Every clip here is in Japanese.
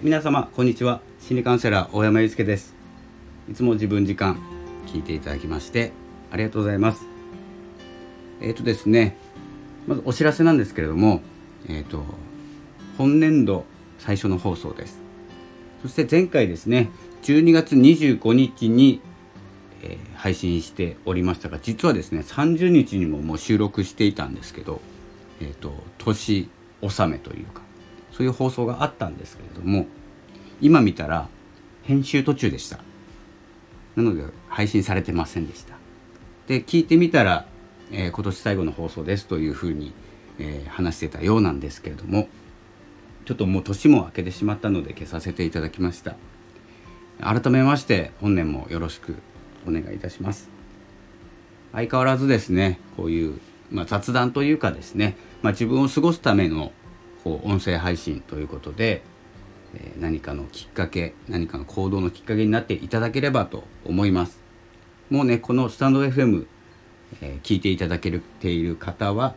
え皆様こんにちは。心理カウンセラー大山祐介です。いつも自分時間聞いていただきましてありがとうございます。えっ、ー、とですねまずお知らせなんですけれどもえっ、ー、と本年度最初の放送です。そして前回ですね12月25日に、えー、配信しておりましたが実はですね30日にももう収録していたんですけどえっ、ー、と年納めというかそういう放送があったんですけれども今見たら編集途中でした。なので配信されてませんでした。で聞いてみたら、えー、今年最後の放送ですというふうに、えー、話してたようなんですけれどもちょっともう年も明けてしまったので消させていただきました。改めまして本年もよろしくお願いいたします。相変わらずですねこういう、まあ、雑談というかですね、まあ、自分を過ごすためのこう音声配信ということで、えー、何かのきっかけ何かの行動のきっかけになっていただければと思います。もうねこのスタンド FM、えー、聞いていただけている方は、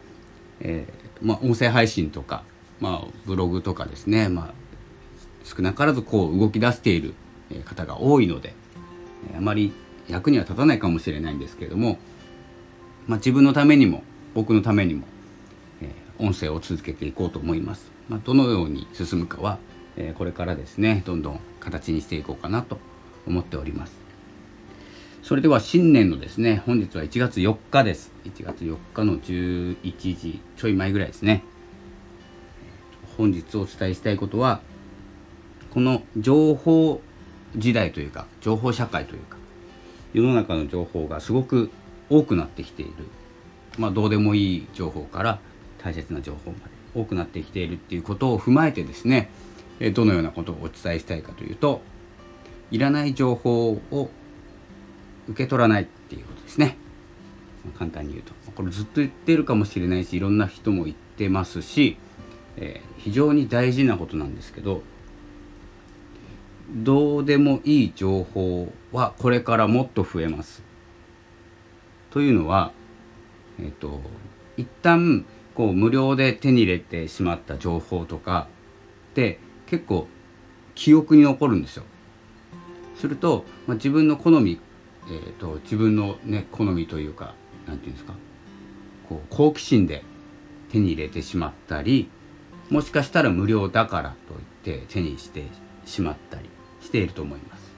えー、まあ、音声配信とか、まあ、ブログとかですね、まあ、少なからずこう動き出している方が多いのであまり役には立たないかもしれないんですけれども、まあ、自分のためにも僕のためにも音声を続けていこうと思います。まあ、どのように進むかは、えー、これからですねどんどん形にしていこうかなと思っております。それでは新年のですね本日は1月4日です。1月4日の11時ちょい前ぐらいですね。本日お伝えしたいことはこの情報時代というか情報社会というか世の中の情報がすごく多くなってきているまあどうでもいい情報から大切な情報まで多くなってきているっていうことを踏まえてですねどのようなことをお伝えしたいかというといらない情報を受け取らないっていうことですね簡単に言うとこれずっと言ってるかもしれないしいろんな人も言ってますし、えー、非常に大事なことなんですけどどうでもいい情報はこれからもっと増えます。というのは、えっ、ー、と一旦こう無料で手に入れてしまった情報とかって結構記憶に残るんですよ。すると、まあ、自分の好み、えーと、自分の、ね、好みというか何て言うんですかこう好奇心で手に入れてしまったりもしかしたら無料だからと言って手にしてしまったりしていると思います。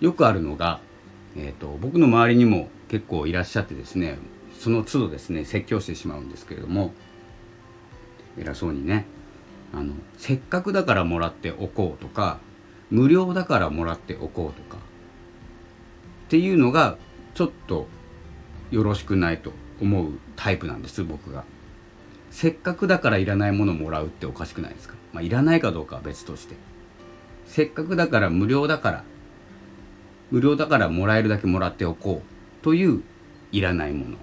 よくあるのが、えーと僕の周りにも結構いらっしゃってですねその都度ですね説教してしまうんですけれども偉そうにねあのせっかくだからもらっておこうとか無料だからもらっておこうとかっていうのがちょっとよろしくないと思うタイプなんです僕が。せっかくだからいらないものもらうっておかしくないですか？まあいらないかどうかは別として。せっかくだから無料だから無料だからもらえるだけもらっておこうといういらないもの。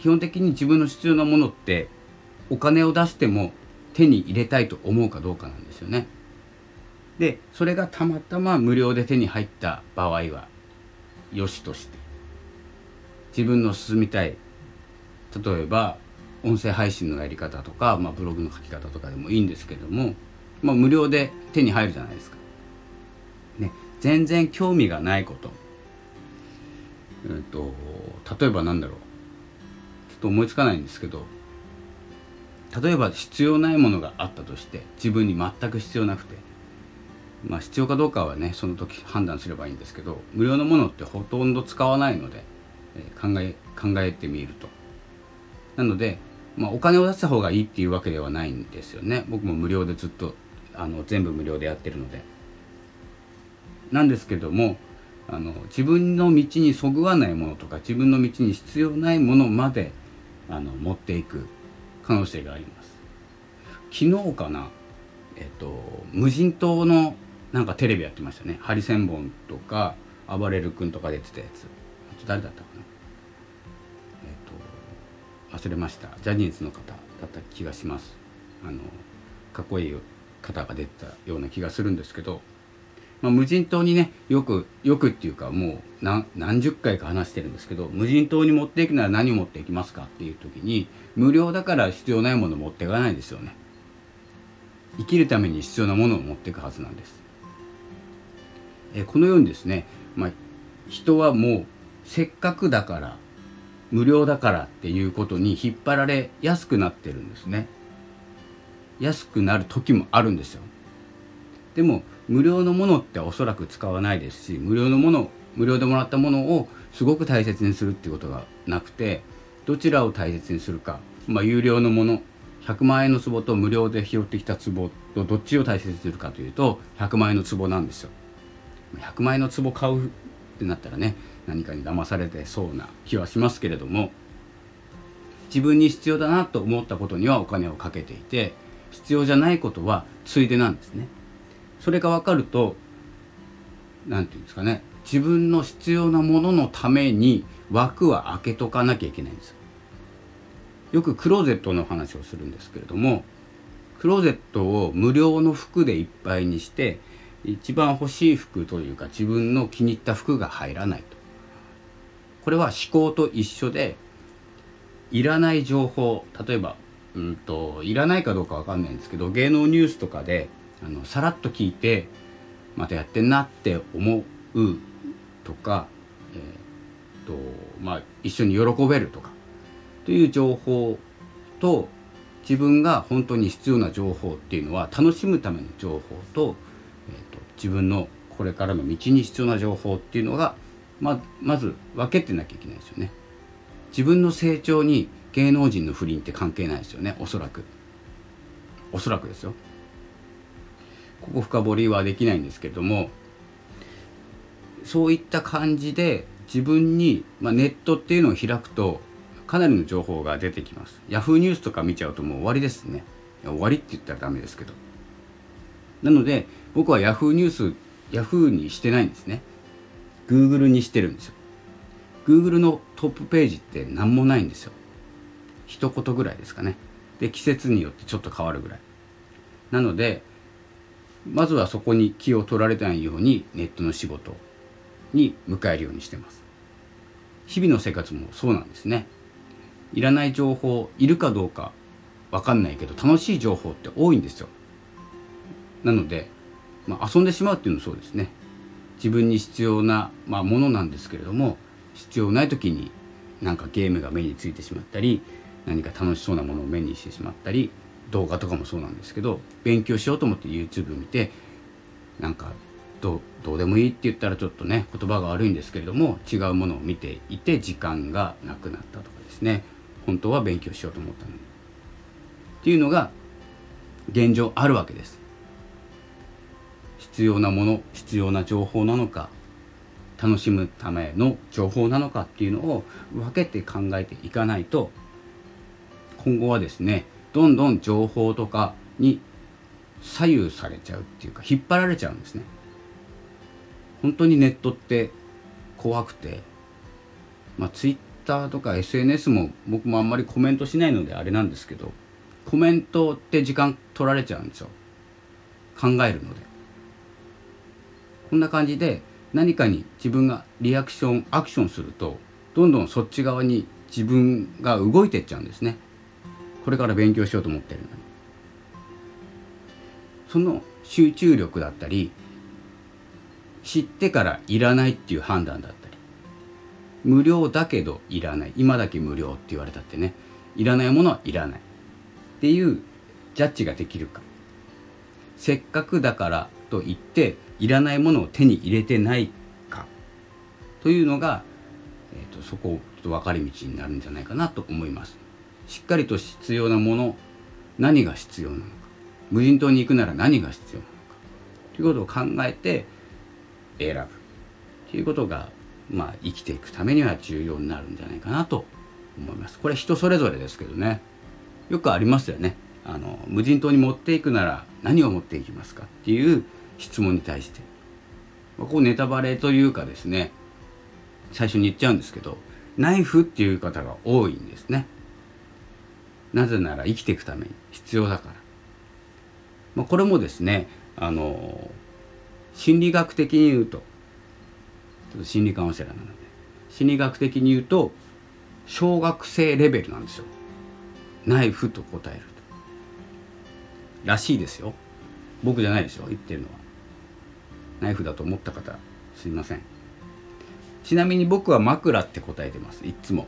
基本的に自分の必要なものってお金を出しても手に入れたいと思うかどうかなんですよね。でそれがたまたま無料で手に入った場合はよしとして自分の進みたい例えば音声配信のやり方とか、まあ、ブログの書き方とかでもいいんですけども、まあ、無料で手に入るじゃないですか。ね、全然興味がないこと、えーと、と例えばなんだろうと思いつかないんですけど例えば必要ないものがあったとして自分に全く必要なくてまあ必要かどうかはねその時判断すればいいんですけど無料のものってほとんど使わないので、えー、考え考えてみると。なので、まあ、お金を出した方がいいっていうわけではないんですよね。僕も無料でずっとあの全部無料でやってるので。なんですけどもあの自分の道にそぐわないものとか自分の道に必要ないものまであの持っていく可能性があります。昨日かなえっと無人島のなんかテレビやってましたね。ハリセンボンとか暴れる君とか出てたやつ。あと誰だったかな。えっと忘れました。ジャニーズの方だった気がします。あのかっこいい方が出てたような気がするんですけどまあ、無人島にねよくよくっていうかもう何十回か話してるんですけど無人島に持っていくなら何を持っていきますかっていう時に無料だから必要ないもの持っていかないですよね生きるために必要なものを持っていくはずなんです。えこのようにですね、まあ、人はもうせっかくだから無料だからっていうことに引っ張られやすくなってるんですね。安くなる時もあるんですよ。でも無料のものっておそらく使わないですし無料のもの無料でもらったものをすごく大切にするっていうことがなくてどちらを大切にするか、まあ、有料のもの100万円の壺と無料で拾ってきた壺とどっちを大切にするかというと100万円の壺なんですよ。100万円の壺買うってなったらね何かに騙されてそうな気はしますけれども自分に必要だなと思ったことにはお金をかけていて必要じゃないことはついでなんですね。それが分かると何て言うんですかね自分の必要なもののために枠は開けとかなきゃいけないんですよ。よくクローゼットの話をするんですけれどもクローゼットを無料の服でいっぱいにして一番欲しい服というか自分の気に入った服が入らないとこれは思考と一緒でいらない情報例えばうんといらないかどうかわかんないんですけど芸能ニュースとかであのさらっと聞いてまたやってんなって思うとか、えーとまあ、一緒に喜べるとかという情報と自分が本当に必要な情報っていうのは楽しむための情報と,、えーと、自分のこれからの道に必要な情報っていうのがままず分けてなきゃいけないですよね。自分の成長に芸能人の不倫って関係ないですよねおそらくおそらくですよここ深掘りはできないんですけどもそういった感じで自分に、まあ、ネットっていうのを開くとかなりの情報が出てきます。Yahoo ニュースとか見ちゃうともう終わりですね。終わりって言ったらダメですけど。なので僕は Yahoo ニュース Yahoo にしてないんですね。Google にしてるんですよ。Google のトップページって何もないんですよ。一言ぐらいですかね。で季節によってちょっと変わるぐらい。なのでまずはそこに気を取られないようにネットの仕事に迎えるようにしてます。日々の生活もそうなんですね。いらない情報いるかどうかわかんないけど楽しい情報って多いんですよ。なので、まあ、遊んでしまうっていうのもそうですね。自分に必要な、まあ、ものなんですけれども必要ない時になんかゲームが目についてしまったり何か楽しそうなものを目にしてしまったり動画とかもそうなんですけど勉強しようと思って YouTube 見てなんかどどうでもいいって言ったらちょっとね言葉が悪いんですけれども違うものを見ていて時間がなくなったとかですね。本当は勉強しようと思ったのに。っていうのが現状あるわけです。必要なもの必要な情報なのか楽しむための情報なのかっていうのを分けて考えていかないと今後はですねどんどん情報とかに左右されちゃうっていうか引っ張られちゃうんですね。本当にネットって怖くてまあツイッターとか SNS も僕もあんまりコメントしないのであれなんですけどコメントって時間取られちゃうんですよ。考えるので。こんな感じで何かに自分がリアクションアクションするとどんどんそっち側に自分が動いてっちゃうんですね。これから勉強しようと思ってるのその集中力だったり知ってからいらないっていう判断だったり。無料だけどいらない。今だけ無料って言われたってね。いらないものはいらない。っていうジャッジができるか。せっかくだからと言っていらないものを手に入れてないか。というのが、えーと、そこちょっと分かれ道になるんじゃないかなと思います。しっかりと必要なもの何が必要なのか。無人島に行くなら何が必要なのか。ということを考えて選ぶ。ということが、まあ、生きていくためには重要になるんじゃないかなと思います。これ人それぞれですけどね。よくありますよね。あの無人島に持っていくなら何を持っていきますかっていう質問に対して。まここネタバレというかですね。最初に言っちゃうんですけどナイフっていう方が多いんですね。なぜなら生きていくために必要だから、まあ、これもですねあの心理学的に言うとちょっと心理カウンセラーなので心理学的に言うと小学生レベルなんですよ。ナイフと答えると。らしいですよ。僕じゃないでしょ言ってるのは。ナイフだと思った方すいません。ちなみに僕は枕って答えてますいつも。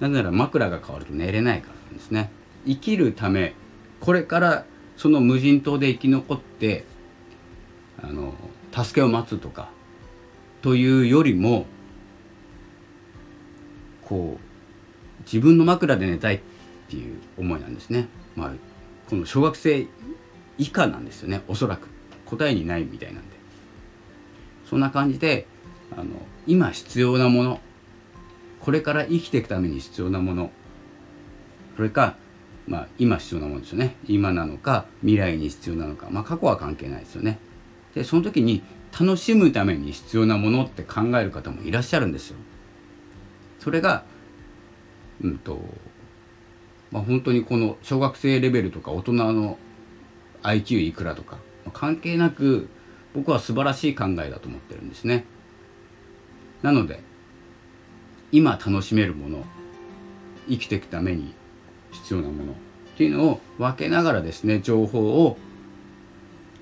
なぜなら枕が変わると寝れないからなんですね。生きるためこれからその無人島で生き残ってあの助けを待つとかというよりもこう自分の枕で寝たいっていう思いなんですね。まあ、この小学生以下なんですよねおそらく。答えにないみたいなんで。そんな感じであの今必要なものこれから生きていくために必要なもの。それか、まあ、今必要なものですよね。今なのか未来に必要なのか、まあ、過去は関係ないですよね。でその時に楽しむために必要なものって考える方もいらっしゃるんですよ。それがうんとまあ、本当にこの小学生レベルとか大人の IQ いくらとか関係なく僕は素晴らしい考えだと思ってるんですね。なので今楽しめるもの生きていくために必要なものっていうのを分けながらですね情報を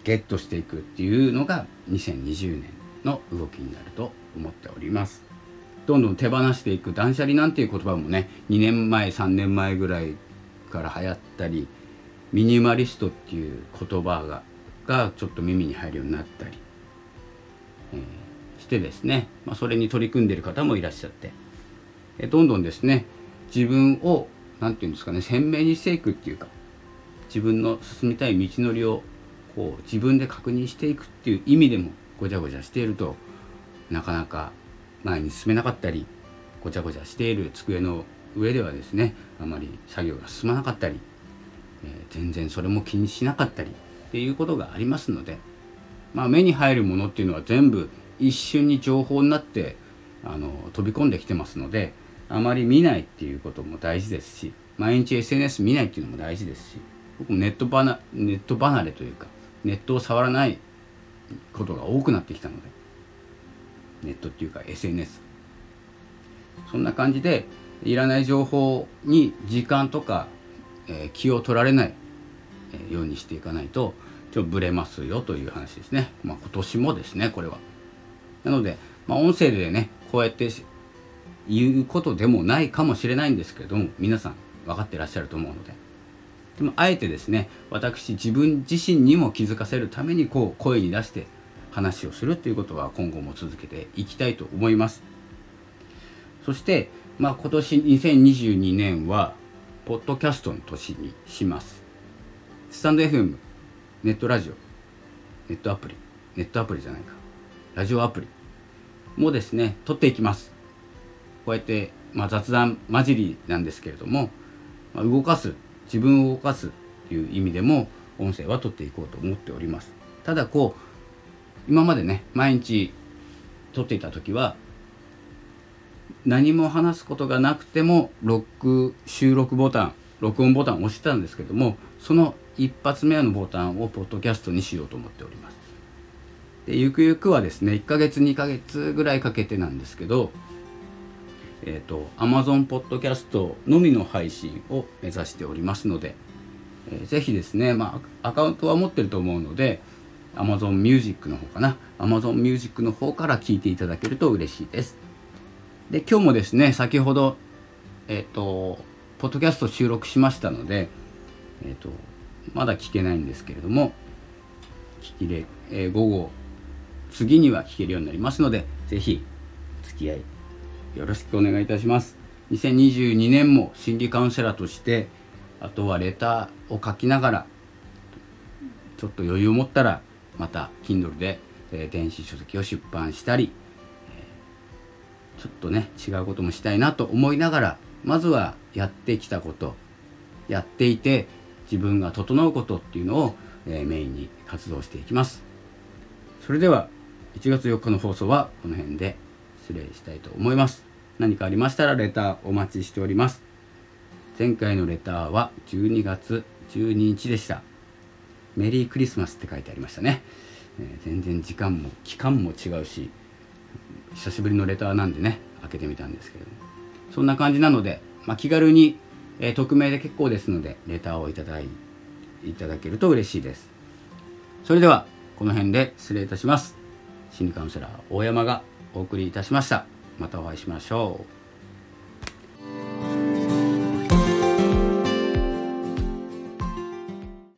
ゲットしていくっていうのが2020年の動きになると思っております。どんどん手放していく断捨離なんていう言葉もね2年前3年前ぐらいから流行ったりミニマリストっていう言葉ががちょっと耳に入るようになったり、えー、してですね、まあ、それに取り組んでいる方もいらっしゃって、え、どんどんですね自分を何て言うんですかね鮮明にしていくっていうか自分の進みたい道のりをこう自分で確認していくっていう意味でもごちゃごちゃしているとなかなか前に進めなかったりごちゃごちゃしている机の上ではですねあまり作業が進まなかったり、えー、全然それも気にしなかったりっていうことがありますので、まあ、目に入るものっていうのは全部一瞬に情報になってあの飛び込んできてますのであまり見ないっていうことも大事ですし毎日 SNS 見ないっていうのも大事ですし僕もネット離ネット離れというかネットを触らないことが多くなってきたのでネットっていうか SNS そんな感じでいらない情報に時間とか、えー、気を取られない、え、ようにしていかないとちょっとブレますよという話ですね、まあ、今年もですねこれは。なので、まあ、音声でねこうやって言うことでもないかもしれないんですけども皆さん分かってらっしゃると思うので。でもあえてですね私自分自身にも気づかせるためにこう声に出して話をするということは今後も続けていきたいと思います。そしてまあ、今年2022年はポッドキャストの年にします。スタンド FM ネットラジオネットアプリネットアプリじゃないか。ラジオアプリもですね撮っていきます。こうやって、まあ、雑談混じりなんですけれども、まあ、動かす自分を動かすという意味でも音声は撮っていこうと思っております。ただこう今までね毎日撮っていた時は何も話すことがなくても録収録ボタン録音ボタンを押してたんですけどもその一発目のボタンをポッドキャストにしようと思っております。でゆくゆくはですね1ヶ月2ヶ月ぐらいかけてなんですけどえっ、ー、と Amazon ポッドキャストのみの配信を目指しておりますので、えー、ぜひですねまあアカウントは持ってると思うので Amazon Music の方かな。Amazon Music の方から聞いていただけると嬉しいです。で今日もですね先ほどえっ、ー、とポッドキャスト収録しましたのでえっ、ー、とまだ聞けないんですけれども聞きれ、えー、午後次には聞けるようになりますので是非付き合いよろしくお願いいたします。2022年も心理カウンセラーとしてあとはレターを書きながらちょっと余裕を持ったらまた Kindle で、え電子書籍を出版したりちょっとね違うこともしたいなと思いながらまずはやってきたことやっていて自分が整うことっていうのを、え、メインに活動していきます。それでは1月4日の放送はこの辺で。失礼したいと思います。何かありましたらレターお待ちしております。前回のレターは12月12日でした。メリークリスマスって書いてありましたね、えー、全然時間も期間も違うし久しぶりのレターなんでね開けてみたんですけれども。そんな感じなので、まあ、気軽に、えー、匿名で結構ですのでレターをいただいいただけると嬉しいです。それではこの辺で失礼いたします。心理カウンセラー大山がお送りいたしました。またお会いしましょう。